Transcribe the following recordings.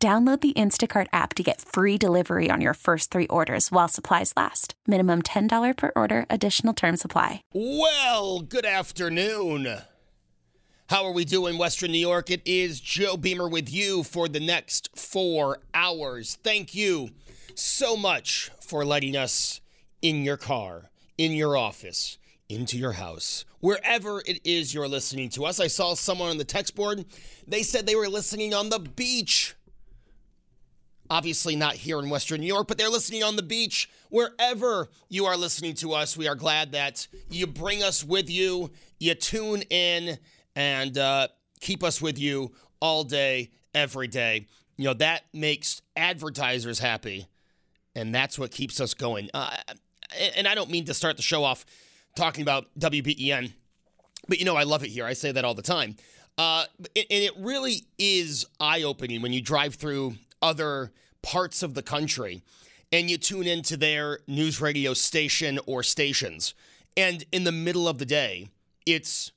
Download the Instacart app to get free delivery on your first three orders while supplies last. Minimum $10 per order, additional term supply. Well, good afternoon. How are we doing, Western New York? It is Joe Beamer with you for the next four hours. Thank you so much for letting us in your car, in your office, into your house, wherever it is you're listening to us. I saw someone on the text board, they said they were listening on the beach. Obviously, not here in Western New York, but they're listening on the beach. Wherever you are listening to us, we are glad that you bring us with you, you tune in, and uh, keep us with you all day, every day. You know, that makes advertisers happy, and that's what keeps us going. Uh, and I don't mean to start the show off talking about WBEN, but you know, I love it here. I say that all the time. Uh, and it really is eye opening when you drive through other parts of the country and you tune into their news radio station or stations. And in the middle of the day it's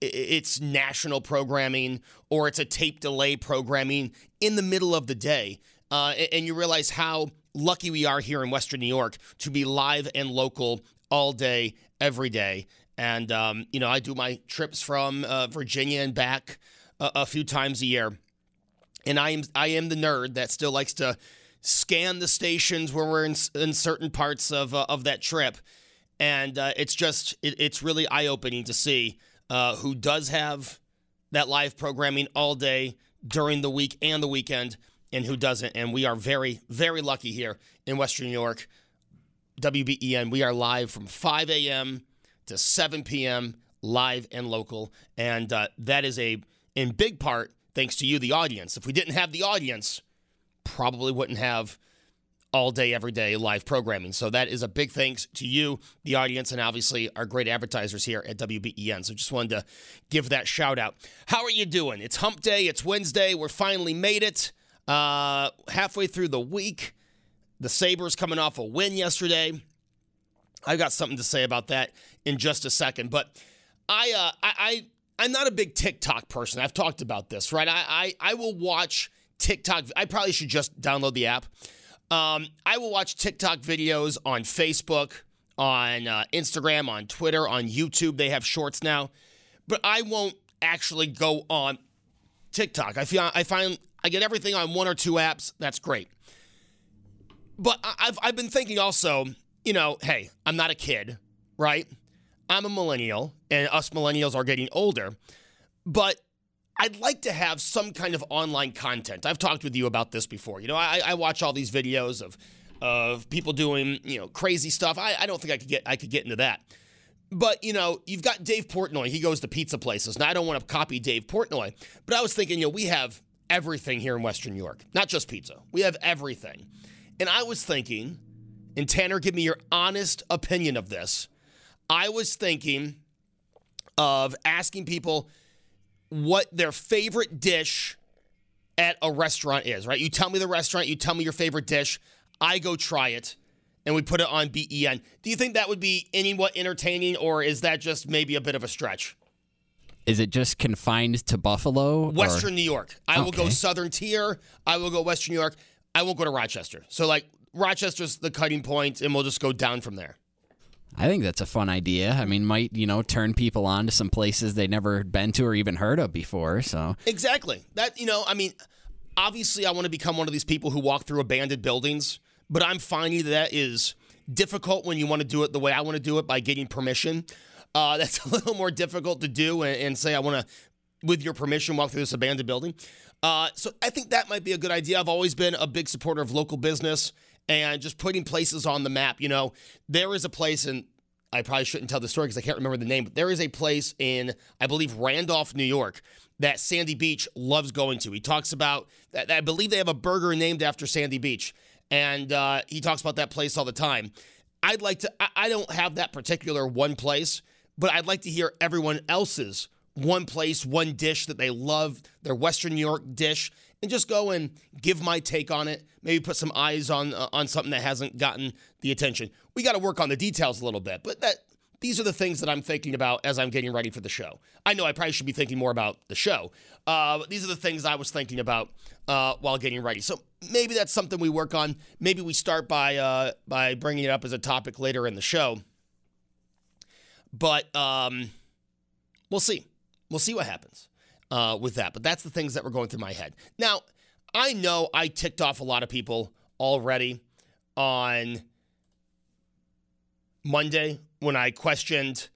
it's national programming or it's a tape delay programming in the middle of the day. Uh, and you realize how lucky we are here in western new york to be live and local all day every day. And um, you know i do my trips from uh, virginia and back a, a few times a year and I am I am the nerd that still likes to scan the stations where we're in, in certain parts of uh, of that trip, and uh, it's just it, it's really eye opening to see uh, who does have that live programming all day during the week and the weekend, and who doesn't. And we are very very lucky here in Western New York. WBEN, we are live from 5 a.m. to 7 p.m. live and local, and uh, that is a in big part thanks to you, the audience. If we didn't have the audience, probably wouldn't have all day, every day live programming. So that is a big thanks to you, the audience, and obviously our great advertisers here at WBEN. So just wanted to give that shout out. How are you doing? It's hump day, it's Wednesday. We're finally made it uh, halfway through the week. The Sabres coming off a win yesterday. I've got something to say about that in just a second. But I, uh, I, I I'm not a big TikTok person. I've talked about this, right? I I, I will watch TikTok. I probably should just download the app. Um, I will watch TikTok videos on Facebook, on uh, Instagram, on Twitter, on YouTube. They have shorts now, but I won't actually go on TikTok. I feel I find I get everything on one or two apps. That's great. But I've I've been thinking also, you know, hey, I'm not a kid, right? I'm a millennial, and us millennials are getting older, but I'd like to have some kind of online content. I've talked with you about this before. You know, I, I watch all these videos of of people doing you know crazy stuff. I, I don't think I could get I could get into that. But you know, you've got Dave Portnoy. He goes to pizza places. Now I don't want to copy Dave Portnoy, but I was thinking, you know, we have everything here in Western New York, not just pizza. We have everything, and I was thinking, and Tanner, give me your honest opinion of this. I was thinking of asking people what their favorite dish at a restaurant is, right? You tell me the restaurant, you tell me your favorite dish, I go try it, and we put it on BEN. Do you think that would be anywhat entertaining, or is that just maybe a bit of a stretch? Is it just confined to Buffalo? Western or? New York. I okay. will go Southern Tier. I will go Western New York. I won't go to Rochester. So, like, Rochester's the cutting point, and we'll just go down from there. I think that's a fun idea. I mean, might you know turn people on to some places they've never been to or even heard of before. So exactly that. You know, I mean, obviously, I want to become one of these people who walk through abandoned buildings, but I'm finding that, that is difficult when you want to do it the way I want to do it by getting permission. Uh, that's a little more difficult to do and, and say I want to, with your permission, walk through this abandoned building. Uh, so I think that might be a good idea. I've always been a big supporter of local business and just putting places on the map. You know, there is a place, in I probably shouldn't tell the story because I can't remember the name, but there is a place in, I believe, Randolph, New York, that Sandy Beach loves going to. He talks about, I believe they have a burger named after Sandy Beach. And uh, he talks about that place all the time. I'd like to, I don't have that particular one place, but I'd like to hear everyone else's one place, one dish that they love, their Western New York dish, and just go and give my take on it. Maybe put some eyes on uh, on something that hasn't gotten the attention. We got to work on the details a little bit, but that these are the things that I'm thinking about as I'm getting ready for the show. I know I probably should be thinking more about the show, uh, but these are the things I was thinking about uh, while getting ready. So maybe that's something we work on. Maybe we start by uh, by bringing it up as a topic later in the show. But um, we'll see. We'll see what happens uh, with that. But that's the things that were going through my head. Now, I know I ticked off a lot of people already on Monday when I questioned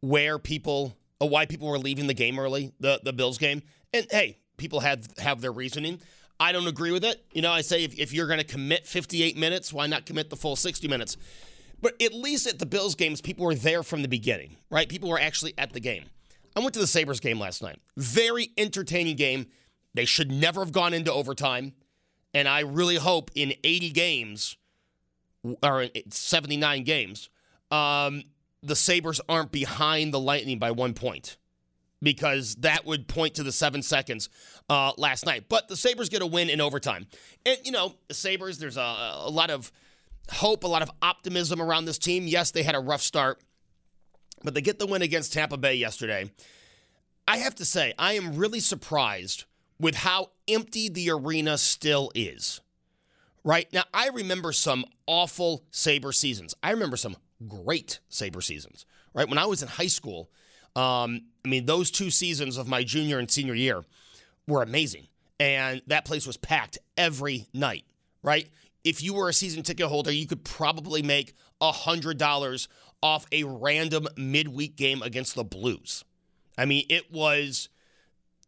where people, or why people were leaving the game early, the the Bills game. And hey, people had have their reasoning. I don't agree with it. You know, I say if, if you're going to commit 58 minutes, why not commit the full 60 minutes? But at least at the Bills games, people were there from the beginning, right? People were actually at the game. I went to the Sabres game last night. Very entertaining game. They should never have gone into overtime. And I really hope in 80 games, or 79 games, um, the Sabres aren't behind the Lightning by one point because that would point to the seven seconds uh, last night. But the Sabres get a win in overtime. And, you know, the Sabres, there's a, a lot of hope, a lot of optimism around this team. Yes, they had a rough start but they get the win against Tampa Bay yesterday. I have to say, I am really surprised with how empty the arena still is. Right now, I remember some awful Sabre seasons. I remember some great Sabre seasons. Right when I was in high school, um, I mean, those two seasons of my junior and senior year were amazing, and that place was packed every night. Right, if you were a season ticket holder, you could probably make a hundred dollars off a random midweek game against the Blues. I mean, it was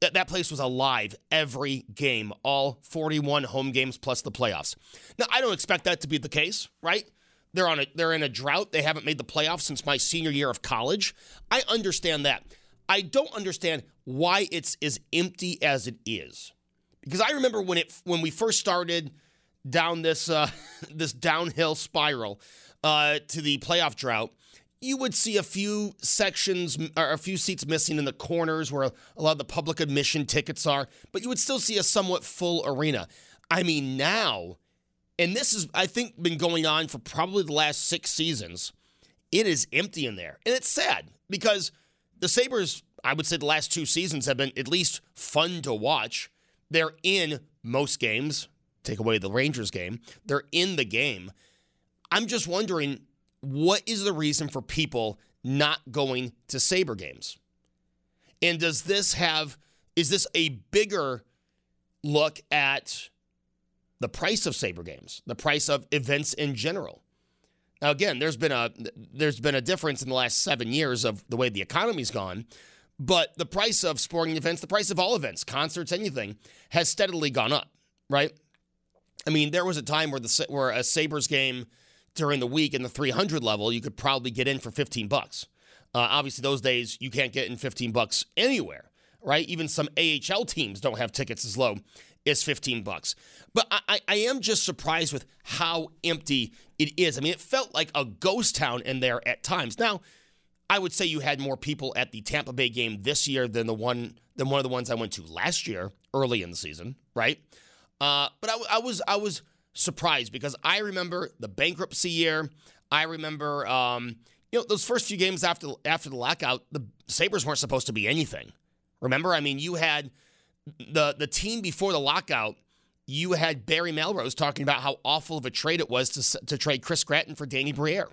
that that place was alive every game, all 41 home games plus the playoffs. Now, I don't expect that to be the case, right? They're on a they're in a drought. They haven't made the playoffs since my senior year of college. I understand that. I don't understand why it's as empty as it is. Because I remember when it when we first started down this uh, this downhill spiral uh, to the playoff drought, you would see a few sections or a few seats missing in the corners where a lot of the public admission tickets are, but you would still see a somewhat full arena. I mean, now, and this has, I think, been going on for probably the last six seasons, it is empty in there. And it's sad because the Sabres, I would say the last two seasons have been at least fun to watch. They're in most games, take away the Rangers game, they're in the game. I'm just wondering what is the reason for people not going to Sabre games? And does this have, is this a bigger look at the price of Sabre games, the price of events in general? Now, again, there's been a there's been a difference in the last seven years of the way the economy's gone, but the price of sporting events, the price of all events, concerts, anything, has steadily gone up. Right? I mean, there was a time where the where a Sabres game during the week in the 300 level, you could probably get in for 15 bucks. Uh, obviously, those days you can't get in 15 bucks anywhere, right? Even some AHL teams don't have tickets as low as 15 bucks. But I, I am just surprised with how empty it is. I mean, it felt like a ghost town in there at times. Now, I would say you had more people at the Tampa Bay game this year than the one than one of the ones I went to last year, early in the season, right? Uh, but I, I was I was surprised because I remember the bankruptcy year. I remember, um, you know, those first few games after after the lockout, the Sabres weren't supposed to be anything. Remember, I mean, you had the the team before the lockout. You had Barry Melrose talking about how awful of a trade it was to to trade Chris Gratton for Danny Briere.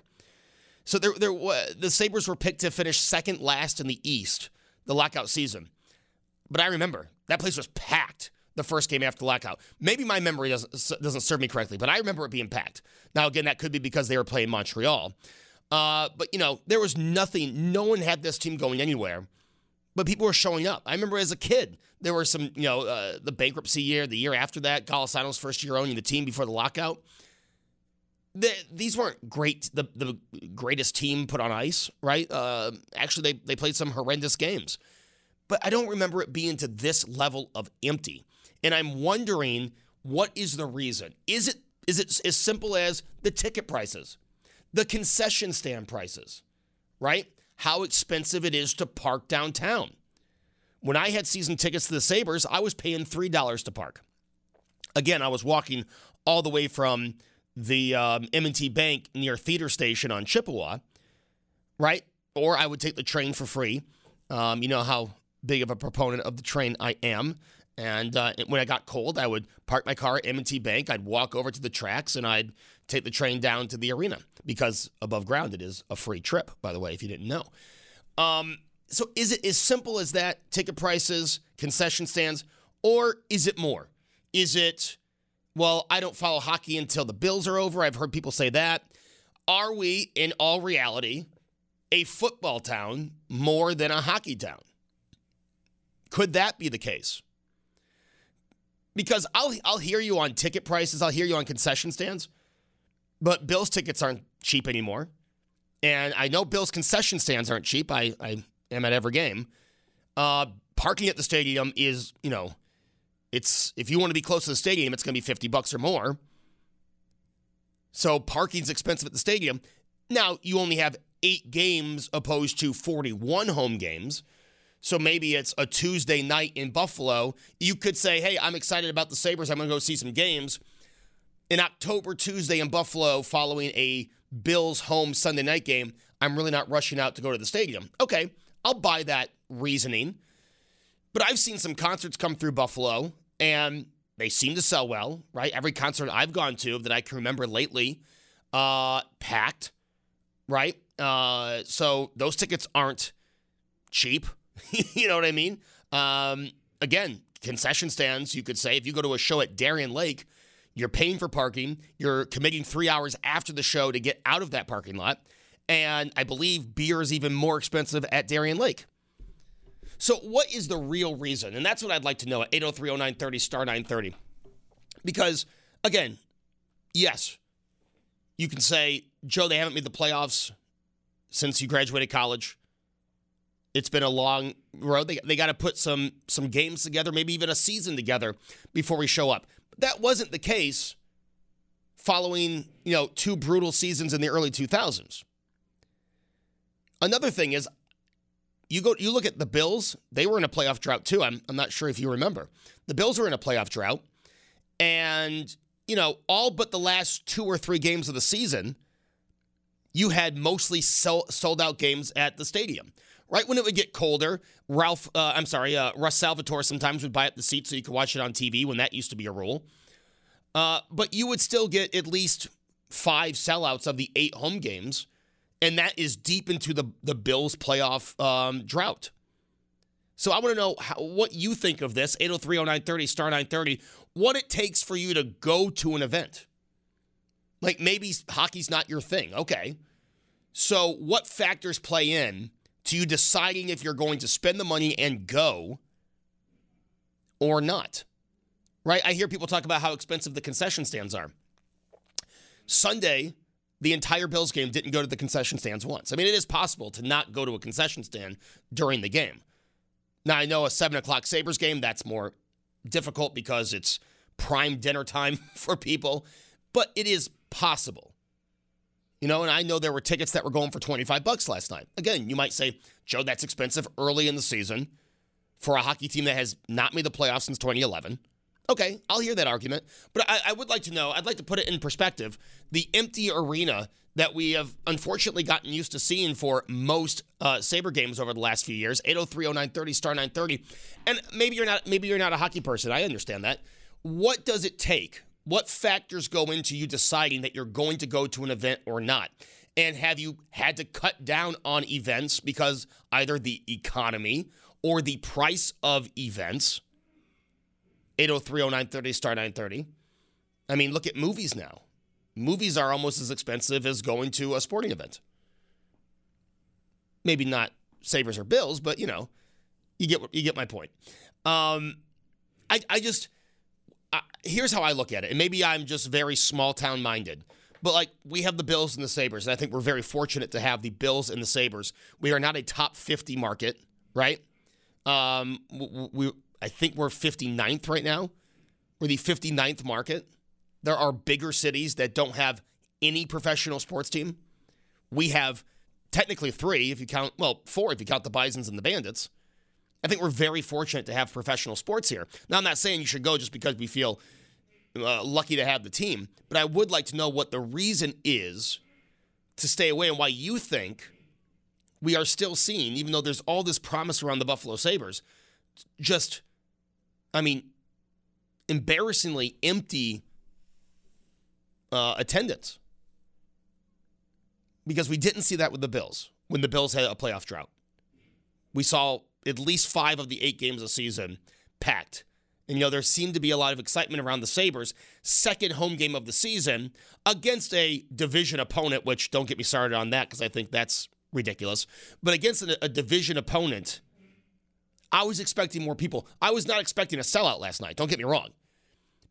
So there, there, the Sabres were picked to finish second last in the East the lockout season. But I remember that place was packed the first game after the lockout. Maybe my memory doesn't doesn't serve me correctly, but I remember it being packed. Now again, that could be because they were playing Montreal. Uh, but you know, there was nothing. No one had this team going anywhere. But people were showing up. I remember as a kid, there were some, you know, uh, the bankruptcy year, the year after that, Golisano's first year owning the team before the lockout. the, these weren't great, the, the greatest team put on ice, right? Uh, actually, they, they played some horrendous games. But I don't remember it being to this level of empty. And I'm wondering what is the reason? Is it is it as simple as the ticket prices, the concession stand prices, right? How expensive it is to park downtown. When I had season tickets to the Sabres, I was paying $3 to park. Again, I was walking all the way from the um, M&T Bank near Theater Station on Chippewa, right? Or I would take the train for free. Um, you know how big of a proponent of the train I am. And uh, when I got cold, I would park my car at M&T Bank. I'd walk over to the tracks and I'd take the train down to the arena because above ground it is a free trip, by the way, if you didn't know. Um, so is it as simple as that? Ticket prices, concession stands, or is it more? Is it, well, I don't follow hockey until the Bills are over? I've heard people say that. Are we, in all reality, a football town more than a hockey town? Could that be the case? because I'll I'll hear you on ticket prices, I'll hear you on concession stands, but Bills tickets aren't cheap anymore, and I know Bills concession stands aren't cheap. I I am at every game. Uh, parking at the stadium is you know, it's if you want to be close to the stadium, it's going to be fifty bucks or more. So parking's expensive at the stadium. Now you only have eight games opposed to forty-one home games. So maybe it's a Tuesday night in Buffalo. You could say, hey, I'm excited about the Sabres. I'm going to go see some games. In October, Tuesday in Buffalo, following a Bills home Sunday night game, I'm really not rushing out to go to the stadium. Okay, I'll buy that reasoning. But I've seen some concerts come through Buffalo, and they seem to sell well, right? Every concert I've gone to that I can remember lately, uh, packed, right? Uh, so those tickets aren't cheap. you know what I mean? Um, again, concession stands, you could say, if you go to a show at Darien Lake, you're paying for parking, you're committing three hours after the show to get out of that parking lot. And I believe beer is even more expensive at Darien Lake. So, what is the real reason? And that's what I'd like to know at 803 0930 star 930. Because, again, yes, you can say, Joe, they haven't made the playoffs since you graduated college. It's been a long road. They, they got to put some some games together, maybe even a season together before we show up. But that wasn't the case following, you know, two brutal seasons in the early 2000s. Another thing is you go you look at the Bills, they were in a playoff drought too. I'm I'm not sure if you remember. The Bills were in a playoff drought and you know, all but the last two or three games of the season, you had mostly sold out games at the stadium right when it would get colder, Ralph, uh, I'm sorry, uh, Russ Salvatore sometimes would buy up the seat so you could watch it on TV when that used to be a rule. Uh, but you would still get at least five sellouts of the eight home games, and that is deep into the the Bills' playoff um, drought. So I want to know how, what you think of this 8030930 star 930. What it takes for you to go to an event. Like maybe hockey's not your thing. Okay. So what factors play in to you deciding if you're going to spend the money and go or not. Right? I hear people talk about how expensive the concession stands are. Sunday, the entire Bills game didn't go to the concession stands once. I mean, it is possible to not go to a concession stand during the game. Now, I know a 7 o'clock Sabres game, that's more difficult because it's prime dinner time for people, but it is possible. You know, and I know there were tickets that were going for 25 bucks last night. Again, you might say, Joe, that's expensive early in the season for a hockey team that has not made the playoffs since 2011. Okay, I'll hear that argument. But I, I would like to know, I'd like to put it in perspective the empty arena that we have unfortunately gotten used to seeing for most uh, Sabre games over the last few years 803 0930 star 930 and maybe you're not maybe you're not a hockey person i understand that what does it take what factors go into you deciding that you're going to go to an event or not? And have you had to cut down on events because either the economy or the price of events? 8030930 star 930. I mean, look at movies now. Movies are almost as expensive as going to a sporting event. Maybe not Sabres or Bills, but you know, you get you get my point. Um, I I just here's how I look at it, and maybe I'm just very small town minded, But like we have the Bills and the Sabres, and I think we're very fortunate to have the Bills and the Sabres. We are not a top 50 market, right? Um, we, we I think we're 59th right now. We're the 59th market. There are bigger cities that don't have any professional sports team. We have technically three if you count, well, four if you count the Bisons and the Bandits. I think we're very fortunate to have professional sports here. Now, I'm not saying you should go just because we feel uh, lucky to have the team, but I would like to know what the reason is to stay away and why you think we are still seeing, even though there's all this promise around the Buffalo Sabres, just, I mean, embarrassingly empty uh, attendance. Because we didn't see that with the Bills when the Bills had a playoff drought. We saw at least five of the eight games of the season packed. And, you know, there seemed to be a lot of excitement around the Sabres' second home game of the season against a division opponent, which don't get me started on that because I think that's ridiculous. But against a, a division opponent, I was expecting more people. I was not expecting a sellout last night, don't get me wrong.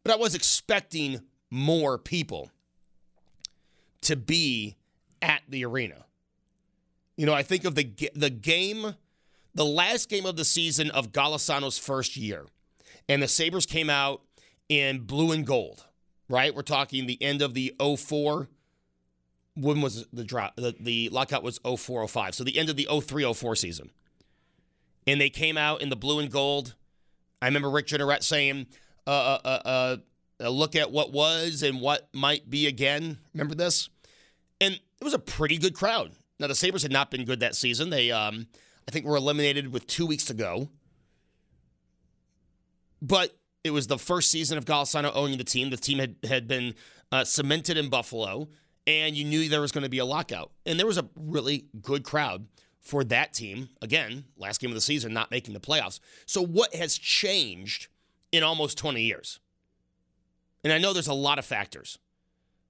But I was expecting more people to be at the arena. You know, I think of the the game, the last game of the season of Golisano's first year, and the Sabres came out in blue and gold. Right, we're talking the end of the 04. When was the drop? The, the lockout was 0405. So the end of the 0304 season. And they came out in the blue and gold. I remember Rick Jeanneret saying, uh, uh, uh, uh, look at what was and what might be again. Remember this? And it was a pretty good crowd. Now the Sabres had not been good that season. They, um, I think, were eliminated with two weeks to go. But it was the first season of Golisano owning the team. The team had had been uh, cemented in Buffalo, and you knew there was going to be a lockout. And there was a really good crowd for that team. Again, last game of the season, not making the playoffs. So what has changed in almost 20 years? And I know there's a lot of factors,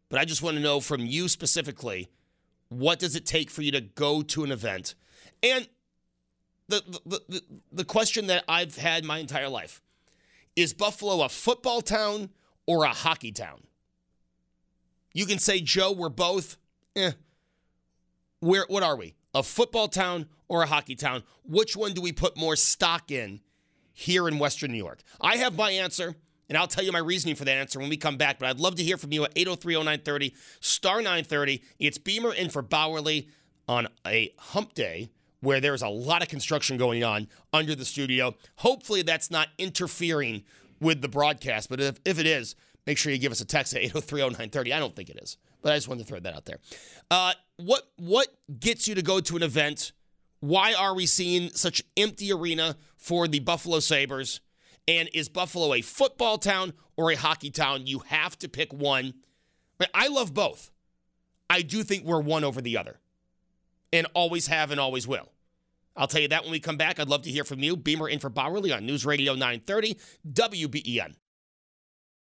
but I just want to know from you specifically what does it take for you to go to an event? And the, the, the, question that I've had my entire life is Buffalo a football town or a hockey town? You can say, Joe, we're both. Eh. Where, what are we? A football town or a hockey town? Which one do we put more stock in here in Western New York? I have my answer. And I'll tell you my reasoning for that answer when we come back. But I'd love to hear from you at 803 0930, star 930. It's Beamer in for Bauerle on a hump day where there's a lot of construction going on under the studio. Hopefully, that's not interfering with the broadcast. But if, if it is, make sure you give us a text at 803 0930. I don't think it is, but I just wanted to throw that out there. Uh, what, what gets you to go to an event? Why are we seeing such empty arena for the Buffalo Sabres? And is Buffalo a football town or a hockey town? You have to pick one. I love both. I do think we're one over the other and always have and always will. I'll tell you that when we come back. I'd love to hear from you. Beamer in for Bauerle on News Radio 930 WBEN.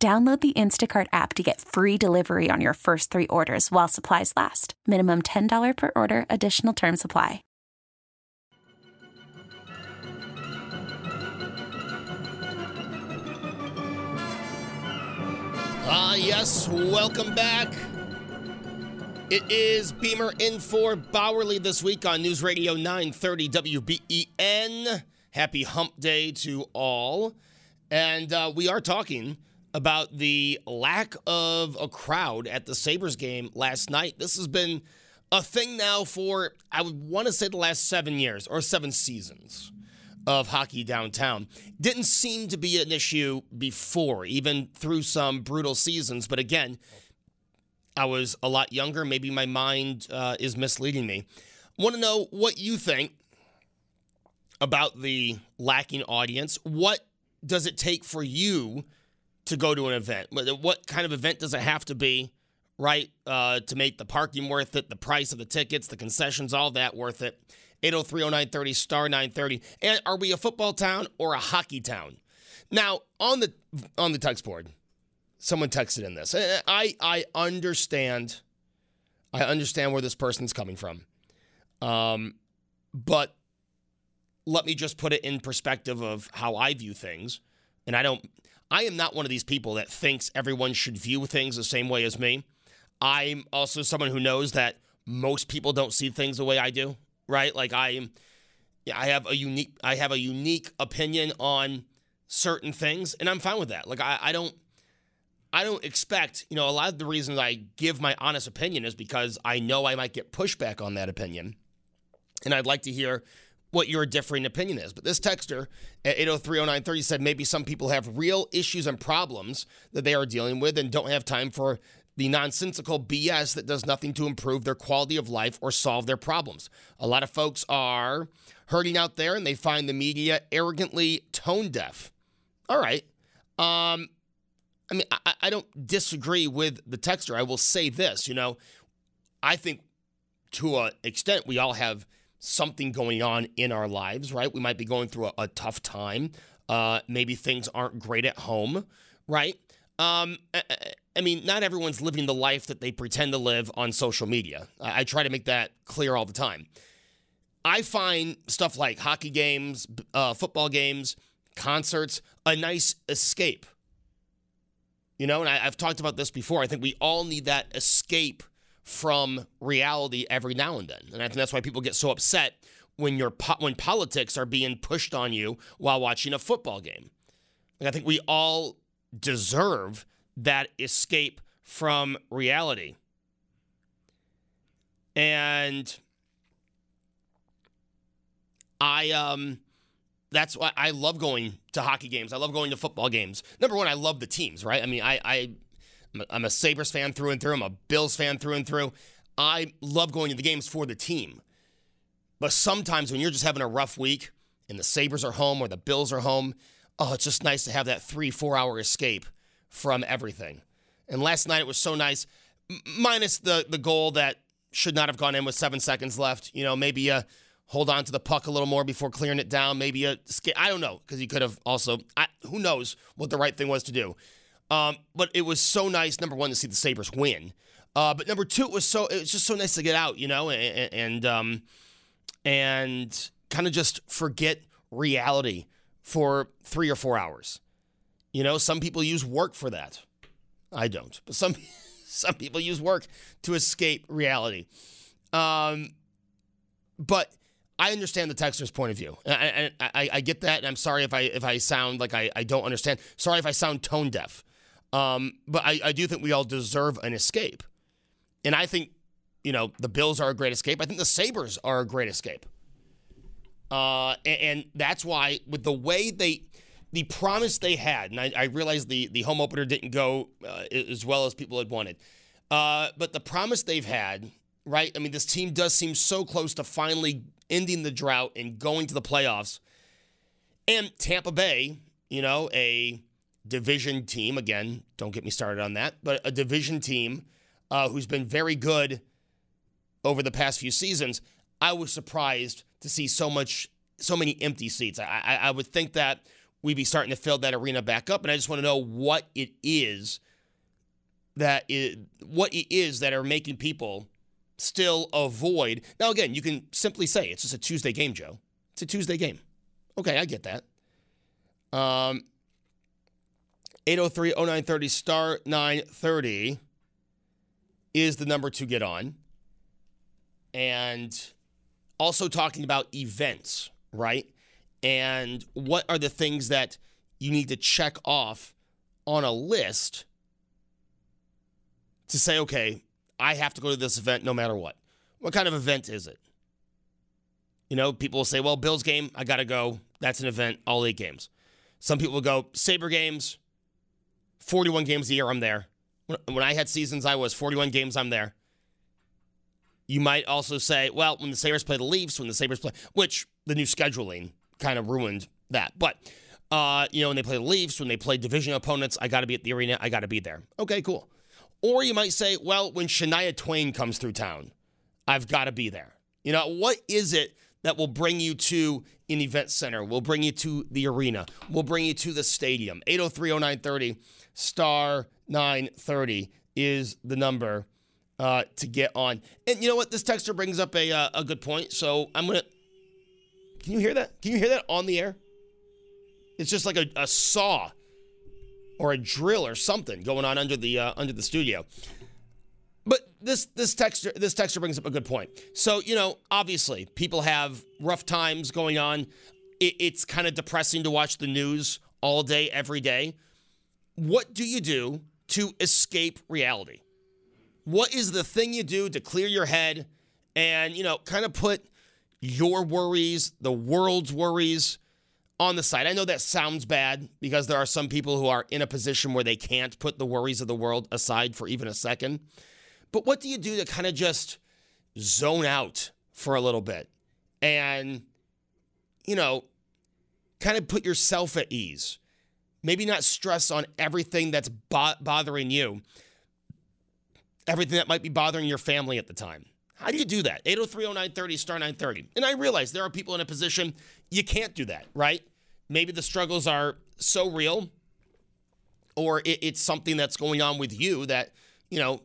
Download the Instacart app to get free delivery on your first three orders while supplies last. Minimum $10 per order, additional term supply. Ah, yes, welcome back. It is Beamer in for Bauerle this week on News Radio 930 WBEN. Happy hump day to all. And uh, we are talking about the lack of a crowd at the Sabres game last night. This has been a thing now for, I would want to say, the last seven years or seven seasons of hockey downtown. Didn't seem to be an issue before, even through some brutal seasons. But again, I was a lot younger. Maybe my mind uh, is misleading me. Want to know what you think about the lacking audience? What does it take for you? To go to an event? What kind of event does it have to be? right? Uh, to make the parking worth it, the price of the tickets, the concessions, all that worth it. 803 0930 star 930. And are we a football town or a hockey town? Now, on the on the text board, someone texted in this. I I understand I understand where this person's coming from. Um, but let me just put it in perspective of how I view things. And I don't I am not one of these people that thinks everyone should view things the same way as me. I'm also someone who knows that most people don't see things the way I do, right? Like I I have a unique I have a unique opinion on certain things and I'm fine with that. Like I, I don't I don't expect, you know, a lot of the reasons I give my honest opinion is because I know I might get pushback on that opinion. And I'd like to hear what your differing opinion is. But this texter at 8030930 said maybe some people have real issues and problems that they are dealing with and don't have time for the nonsensical BS that does nothing to improve their quality of life or solve their problems. A lot of folks are hurting out there and they find the media arrogantly tone deaf. All right. Um, I mean, I, I don't disagree with the texter. I will say this, you know, I think to an extent we all have something going on in our lives, right? We might be going through a, a tough time. Uh, maybe things aren't great at home, right? Um, I, I, mean, not everyone's living the life that they pretend to live on social media. I, I try to make that clear all the time. I find stuff like hockey games, uh, football games, concerts a nice escape. You know, and I, I've talked about this before. I think we all need that escape from reality every now and then. And I think that's why people get so upset when your po- when politics are being pushed on you while watching a football game. I think we all deserve that escape from reality. And I um that's why I love going to hockey games. I love going to football games. Number one, I love the teams, right? I mean, I, I I'm a Sabres fan through and through. I'm a Bills fan through and through. I love going to the games for the team. But sometimes when you're just having a rough week and the Sabres are home or the Bills are home, oh, it's just nice to have that three, four hour escape from everything. And last night it was so nice, minus the, the goal that should not have gone in with seven seconds left. You know, maybe uh, hold on to the puck a little more before clearing it down. Maybe a I don't know because he could have also. I, who knows what the right thing was to do. Um, but it was so nice, number one, to see the Sabres win. Uh, but number two, it was so it was just so nice to get out, you know, and and, um, and kind of just forget reality for three or four hours. You know, some people use work for that. I don't, but some some people use work to escape reality. Um, but I understand the texter's point of view. I, I, I, get that, and I'm sorry if I if I sound like I, I don't understand. Sorry if I sound tone deaf. Um, but I, I do think we all deserve an escape. And I think, you know, the Bills are a great escape. I think the Sabres are a great escape. Uh, and, and, that's why, with the way they, the promise they had, and I, I realize the, the home opener didn't go uh, as well as people had wanted, uh, but the promise they've had, right? I mean, this team does seem so close to finally ending the drought and going to the playoffs. And Tampa Bay, you know, a division team. Again, don't get me started on that, but a division team uh, who's been very good over the past few seasons. I was surprised to see so much, so many empty seats. I, I, I would think that we'd be starting to fill that arena back up, and I just want to know what it is that is, what it is that are making people still avoid. Now, again, you can simply say it's just a Tuesday game, Joe. It's a Tuesday game. Okay, I get that. Um, 803 0930 star 930 is the number to get on. And also talking about events, right? And what are the things that you need to check off on a list to say, okay, I have to go to this event no matter what. What kind of event is it? You know, people will say, well, Bills game, I got to go. That's an event, all eight games. Some people will go, Sabre games, 41 games a year, I'm there. When I had seasons, I was 41 games, I'm there. You might also say, well, when the Sabres play the Leafs, when the Sabres play, which the new scheduling kind of ruined that. But, uh, you know, when they play the Leafs, when they play division opponents, I got to be at the arena, I got to be there. Okay, cool. Or you might say, well, when Shania Twain comes through town, I've got to be there. You know, what is it that will bring you to an event center, will bring you to the arena, will bring you to the stadium? 8030930, star 930 is the number uh, to get on. And you know what? This texter brings up a, uh, a good point. So I'm going to. Can you hear that? Can you hear that on the air? It's just like a, a saw or a drill or something going on under the uh, under the studio. But this this texture this texture brings up a good point. So you know, obviously, people have rough times going on. It, it's kind of depressing to watch the news all day, every day. What do you do to escape reality? What is the thing you do to clear your head and you know, kind of put your worries, the world's worries, on the side. I know that sounds bad because there are some people who are in a position where they can't put the worries of the world aside for even a second. But what do you do to kind of just zone out for a little bit and, you know, kind of put yourself at ease? Maybe not stress on everything that's bo- bothering you, everything that might be bothering your family at the time. How do you do that? 8030930 star 930. And I realize there are people in a position you can't do that, right? Maybe the struggles are so real or it, it's something that's going on with you that, you know,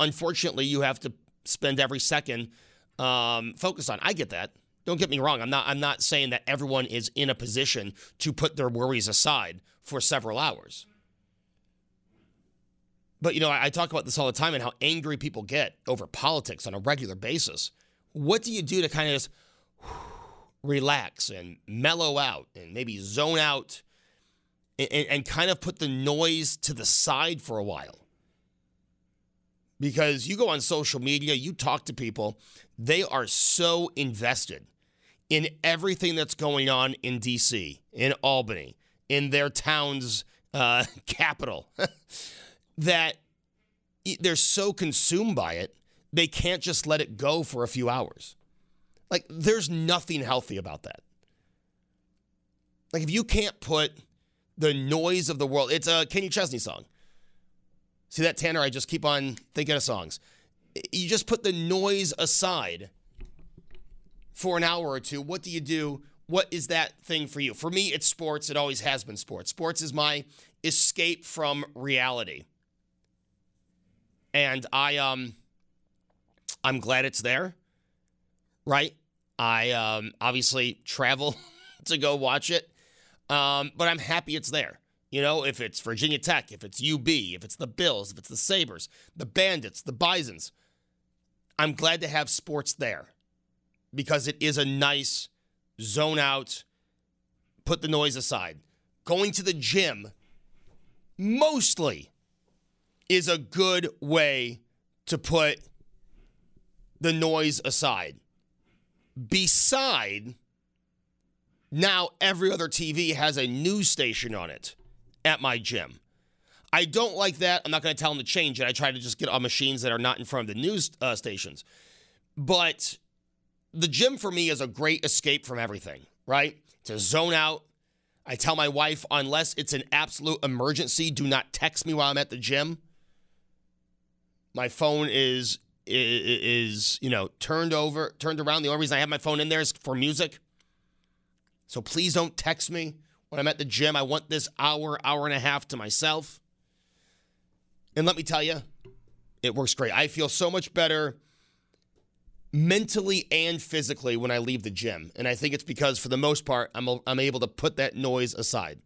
unfortunately you have to spend every second um, focused on. I get that. Don't get me wrong. I'm not I'm not saying that everyone is in a position to put their worries aside for several hours. But you know, I, I talk about this all the time and how angry people get over politics on a regular basis. What do you do to kind of just relax and mellow out and maybe zone out and, and, kind of put the noise to the side for a while? Because you go on social media, you talk to people, they are so invested in everything that's going on in DC, in Albany, in their town's uh, capital. that they're so consumed by it, they can't just let it go for a few hours. Like, there's nothing healthy about that. Like, if you can't put the noise of the world, it's a Kenny Chesney song. See that, Tanner? I just keep on thinking of songs. You just put the noise aside for an hour or two. What do you do? What is that thing for you? For me, it's sports. It always has been sports. Sports is my escape from reality and I um I'm glad it's there. Right? I um obviously travel to go watch it. Um, but I'm happy it's there. You know, if it's Virginia Tech, if it's UB, if it's the Bills, if it's the Sabres, the Bandits, the Bisons, I'm glad to have sports there because it is a nice zone out, put the noise aside. Going to the gym mostly is a good way to put the noise aside. Beside, now every other TV has a news station on it at my gym. I don't like that. I'm not going to tell them to change it. I try to just get on machines that are not in front of the news uh, stations. But the gym for me is a great escape from everything, right? To zone out. I tell my wife, unless it's an absolute emergency, do not text me while I'm at the gym. My phone is is you know turned over, turned around. The only reason I have my phone in there is for music. So please don't text me when I'm at the gym. I want this hour, hour and a half to myself. And let me tell you, it works great. I feel so much better mentally and physically when I leave the gym. And I think it's because, for the most part, I'm, I'm able to put that noise aside.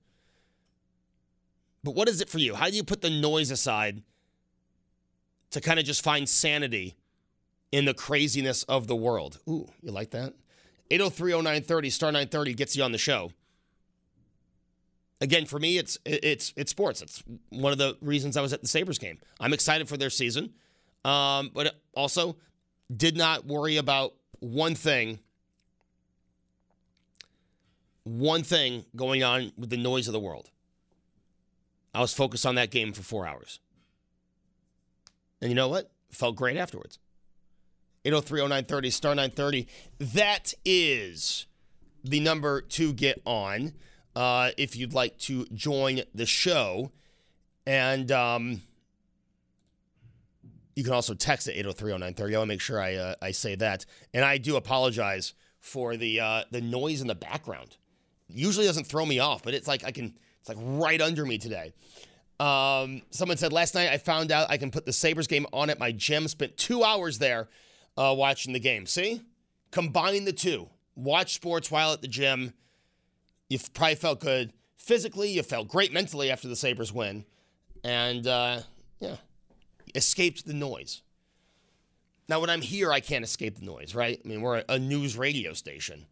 But what is it for you? How do you put the noise aside to kind of just find sanity in the craziness of the world. Ooh, you like that? 8030930 star 930 gets you on the show. Again, for me, it's it's it's sports. It's one of the reasons I was at the Sabres game. I'm excited for their season, um, but also did not worry about one thing. One thing going on with the noise of the world. I was focused on that game for four hours. And you know what? Felt great afterwards. 8030930, star 930. That is the number to get on uh, if you'd like to join the show. And um, You can also text at 8030930. I want to make sure I uh, I say that. And I do apologize for the uh, the noise in the background. Usually doesn't throw me off, but it's like I can it's like right under me today. Um, someone said last night I found out I can put the Sabres game on at my gym. Spent two hours there uh, watching the game. See? Combine the two. Watch sports while at the gym. You probably felt good physically. You felt great mentally after the Sabres win. And uh, yeah, escaped the noise. Now, when I'm here, I can't escape the noise, right? I mean, we're a news radio station.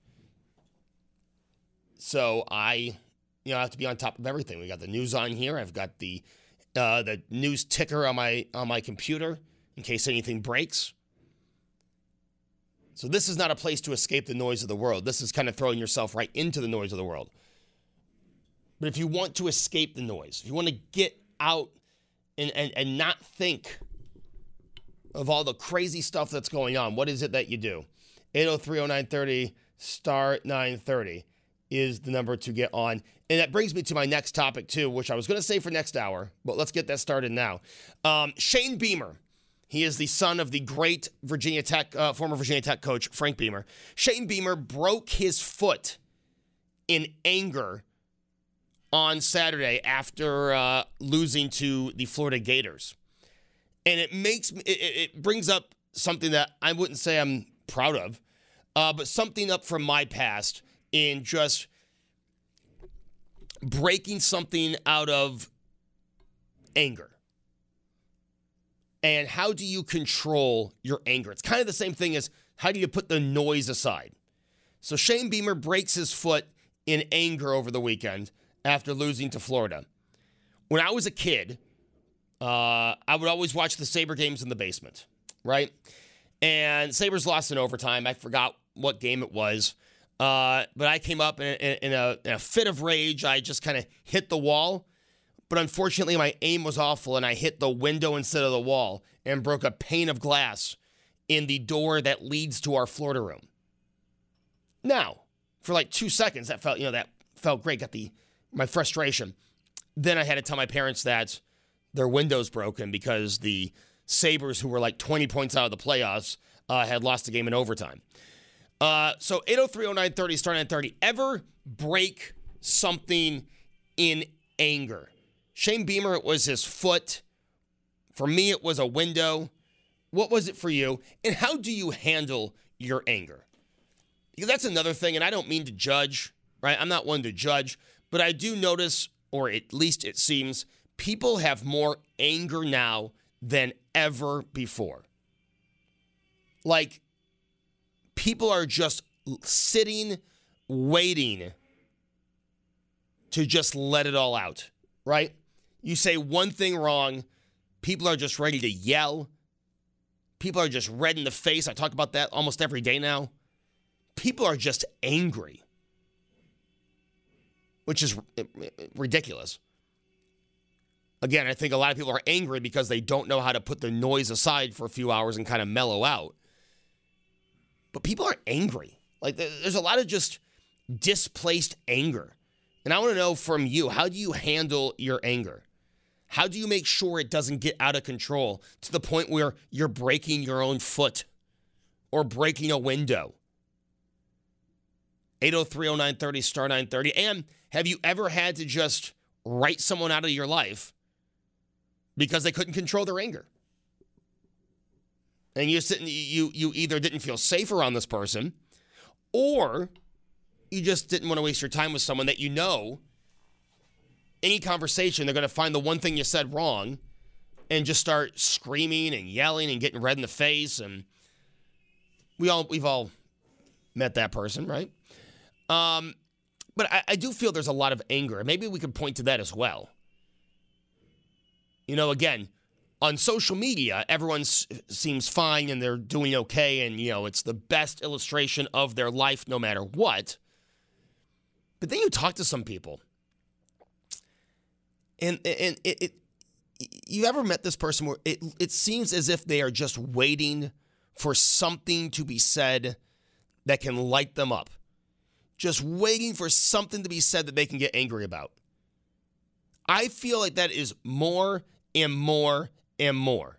So I you know, I have to be on top of everything. We got the news on here. I've got the uh, the news ticker on my on my computer in case anything breaks. So this is not a place to escape the noise of the world. This is kind of throwing yourself right into the noise of the world. But if you want to escape the noise, if you want to get out and, and, and not think of all the crazy stuff that's going on, what is it that you do? 8030930 star 930 is the number to get on. And that brings me to my next topic, too, which I was going to say for next hour, but let's get that started now. Um, Shane Beamer. He is the son of the great Virginia Tech, uh, former Virginia Tech coach, Frank Beamer. Shane Beamer broke his foot in anger on Saturday after uh, losing to the Florida Gators. And it makes it, it brings up something that I wouldn't say I'm proud of, uh, but something up from my past in just breaking something out of anger. And how do you control your anger? It's kind of the same thing as how do you put the noise aside? So Shane Beamer breaks his foot in anger over the weekend after losing to Florida. When I was a kid, uh, I would always watch the Sabre games in the basement, right? And Sabres lost in overtime. I forgot what game it was. Uh, but I came up in, in, in, a, in a fit of rage. I just kind of hit the wall. But unfortunately, my aim was awful, and I hit the window instead of the wall and broke a pane of glass in the door that leads to our Florida room. Now, for like two seconds, that felt, you know, that felt great. Got the my frustration. Then I had to tell my parents that their window's broken because the Sabres, who were like 20 points out of the playoffs, uh, had lost the game in overtime. Uh, so 8030930, star 930. Ever break something in anger? Shane Beamer, it was his foot. For me, it was a window. What was it for you? And how do you handle your anger? Because that's another thing, and I don't mean to judge, right? I'm not one to judge, but I do notice, or at least it seems, people have more anger now than ever before. Like, people are just sitting, waiting to just let it all out, right? You say one thing wrong, people are just ready to yell. People are just red in the face. I talk about that almost every day now. People are just angry, which is ridiculous. Again, I think a lot of people are angry because they don't know how to put the noise aside for a few hours and kind of mellow out but people are angry. Like there's a lot of just displaced anger. And I want to know from you, how do you handle your anger? How do you make sure it doesn't get out of control to the point where you're breaking your own foot or breaking a window? 8030930 star 930. And have you ever had to just write someone out of your life because they couldn't control their anger? and you sitting you you either didn't feel safe around this person or you just didn't want to waste your time with someone that you know any conversation they're going to find the one thing you said wrong and just start screaming and yelling and getting red in the face and we all we've all met that person right? Um, but I, I do feel there's a lot of anger maybe we could point to that as well. You know again on social media, everyone seems fine and they're doing okay, and you know it's the best illustration of their life, no matter what. But then you talk to some people, and and it, it you ever met this person where it it seems as if they are just waiting for something to be said that can light them up, just waiting for something to be said that they can get angry about. I feel like that is more and more and more.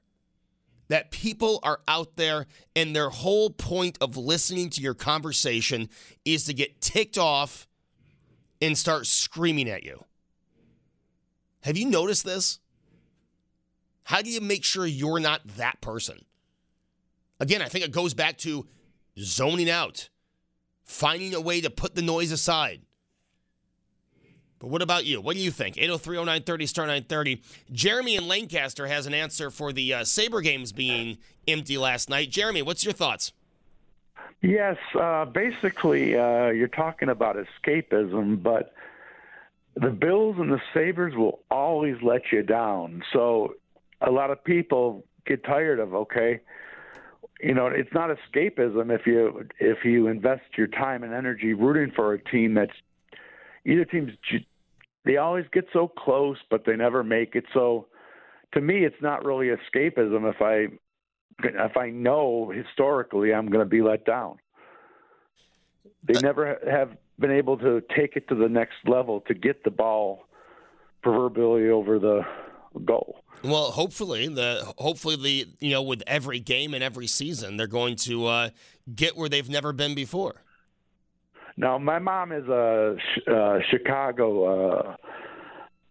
that people are out there and their whole point of listening to your conversation is to get ticked off and start screaming at you. Have you noticed this? How do you make sure you're not that person? Again, I think it goes back to zoning out, finding a way to put the noise aside. But what about you? What do you think? 8030930 star 930. Jeremy in Lancaster has an answer for the uh, Sabre games being empty last night. Jeremy, what's your thoughts? Yes, uh, basically, uh, you're talking about escapism, but the Bills and the Sabres will always let you down. So a lot of people get tired of, okay, you know, it's not escapism if you if you invest your time and energy rooting for a team that's either team's they always get so close, but they never make it. So to me, it's not really escapism if I if I know historically I'm going to be let down. They never have been able to take it to the next level to get the ball proverbially over the goal. Well, hopefully the hopefully the you know with every game and every season they're going to uh, get where they've never been before. Now, my mom is a uh, Chicago uh,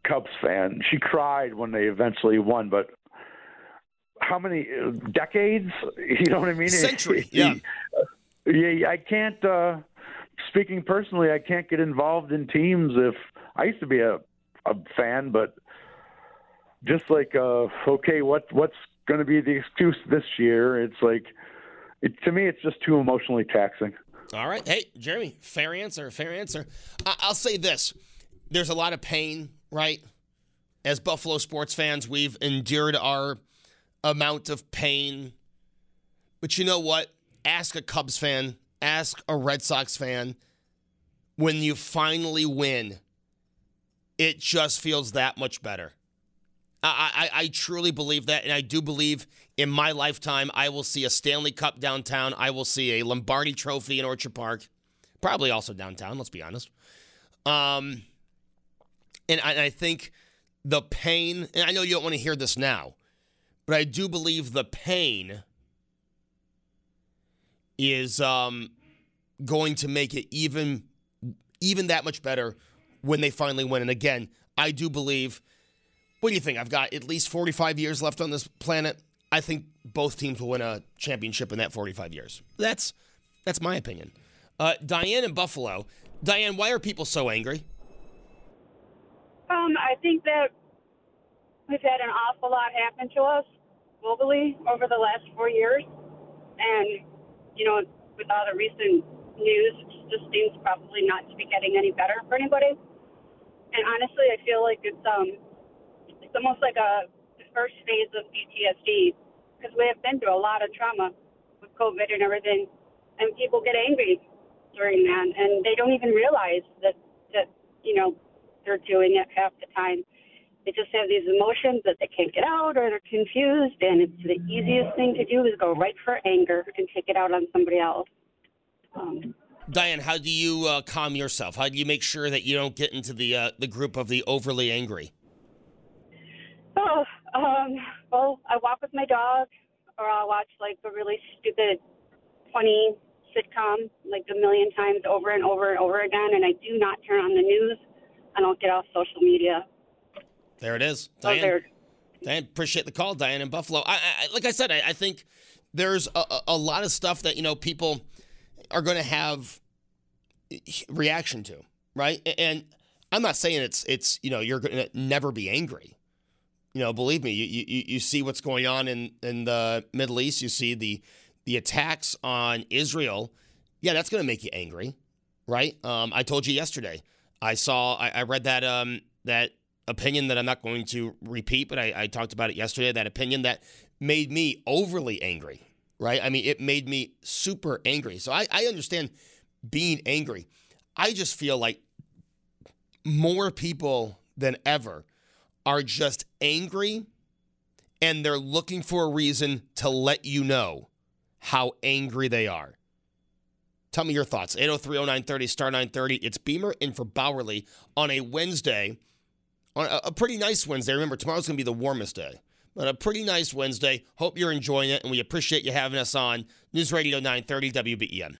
Cubs fan. She cried when they eventually won, but how many decades? You know what I mean? Century. Yeah. yeah. I can't. Uh, speaking personally, I can't get involved in teams if I used to be a a fan, but just like uh, okay, what what's going to be the excuse this year? It's like it, to me, it's just too emotionally taxing. All right. Hey, Jeremy, fair answer. Fair answer. I- will say this there's a lot of pain, right? As Buffalo sports fans, we've endured our amount of pain. But you know what? Ask a Cubs fan, ask a Red Sox fan. When you finally win, it just feels that much better. I, I, I, truly believe that, and I do believe in my lifetime I will see a Stanley Cup downtown. I will see a Lombardi Trophy in Orchard Park, probably also downtown. Let's be honest. Um, and I, and I think the pain, and I know you don't want to hear this now, but I do believe the pain is um, going to make it even even that much better when they finally win. And again, I do believe what do you think? I've got at least 45 years left on this planet. I think both teams will win a championship in that 45 years. That's that's my opinion. Uh, Diane in Buffalo. Diane, why are people so angry? Um, I think that we've had an awful lot happen to us globally over the last four years, and you know, with all the recent news, it just seems probably not to be getting any better for anybody. And honestly, I feel like it's um it's almost like a first phase of PTSD because we have been through a lot of trauma with COVID and everything, and people get angry during that, and they don't even realize that that you know they're doing it half the time. They just have these emotions that they can't get out, or they're confused, and it's the easiest thing to do is go right for anger and take it out on somebody else. Um, Diane, how do you uh, calm yourself? How do you make sure that you don't get into the uh, the group of the overly angry? Oh, um, well, I walk with my dog, or I'll watch like a really stupid, funny sitcom like a million times over and over and over again, and I do not turn on the news. I don't get off social media. There it is, Diane. Diane, appreciate the call, Diane in Buffalo. I, I like I said, I, I think there's a, a lot of stuff that you know people are going to have reaction to, right? And I'm not saying it's it's you know you're going to never be angry you know, believe me, you, you, you see what's going on in, in the Middle East. You see the the attacks on Israel. Yeah, that's going to make you angry, right? Um, I told you yesterday. I saw, I, I read that um, that opinion that I'm not going to repeat, but I, I talked about it yesterday. That opinion that made me overly angry, right? I mean, it made me super angry. So I, I understand being angry. I just feel like more people than ever are just angry and they're looking for a reason to let you know how angry they are. Tell me your thoughts. 8030930 star 930. It's Beamer in for Bauerle on a Wednesday, on a, a pretty nice Wednesday. Remember, tomorrow's going to be the warmest day. on a pretty nice Wednesday. Hope you're enjoying it, and we appreciate you having us on News Radio 930 WBEN.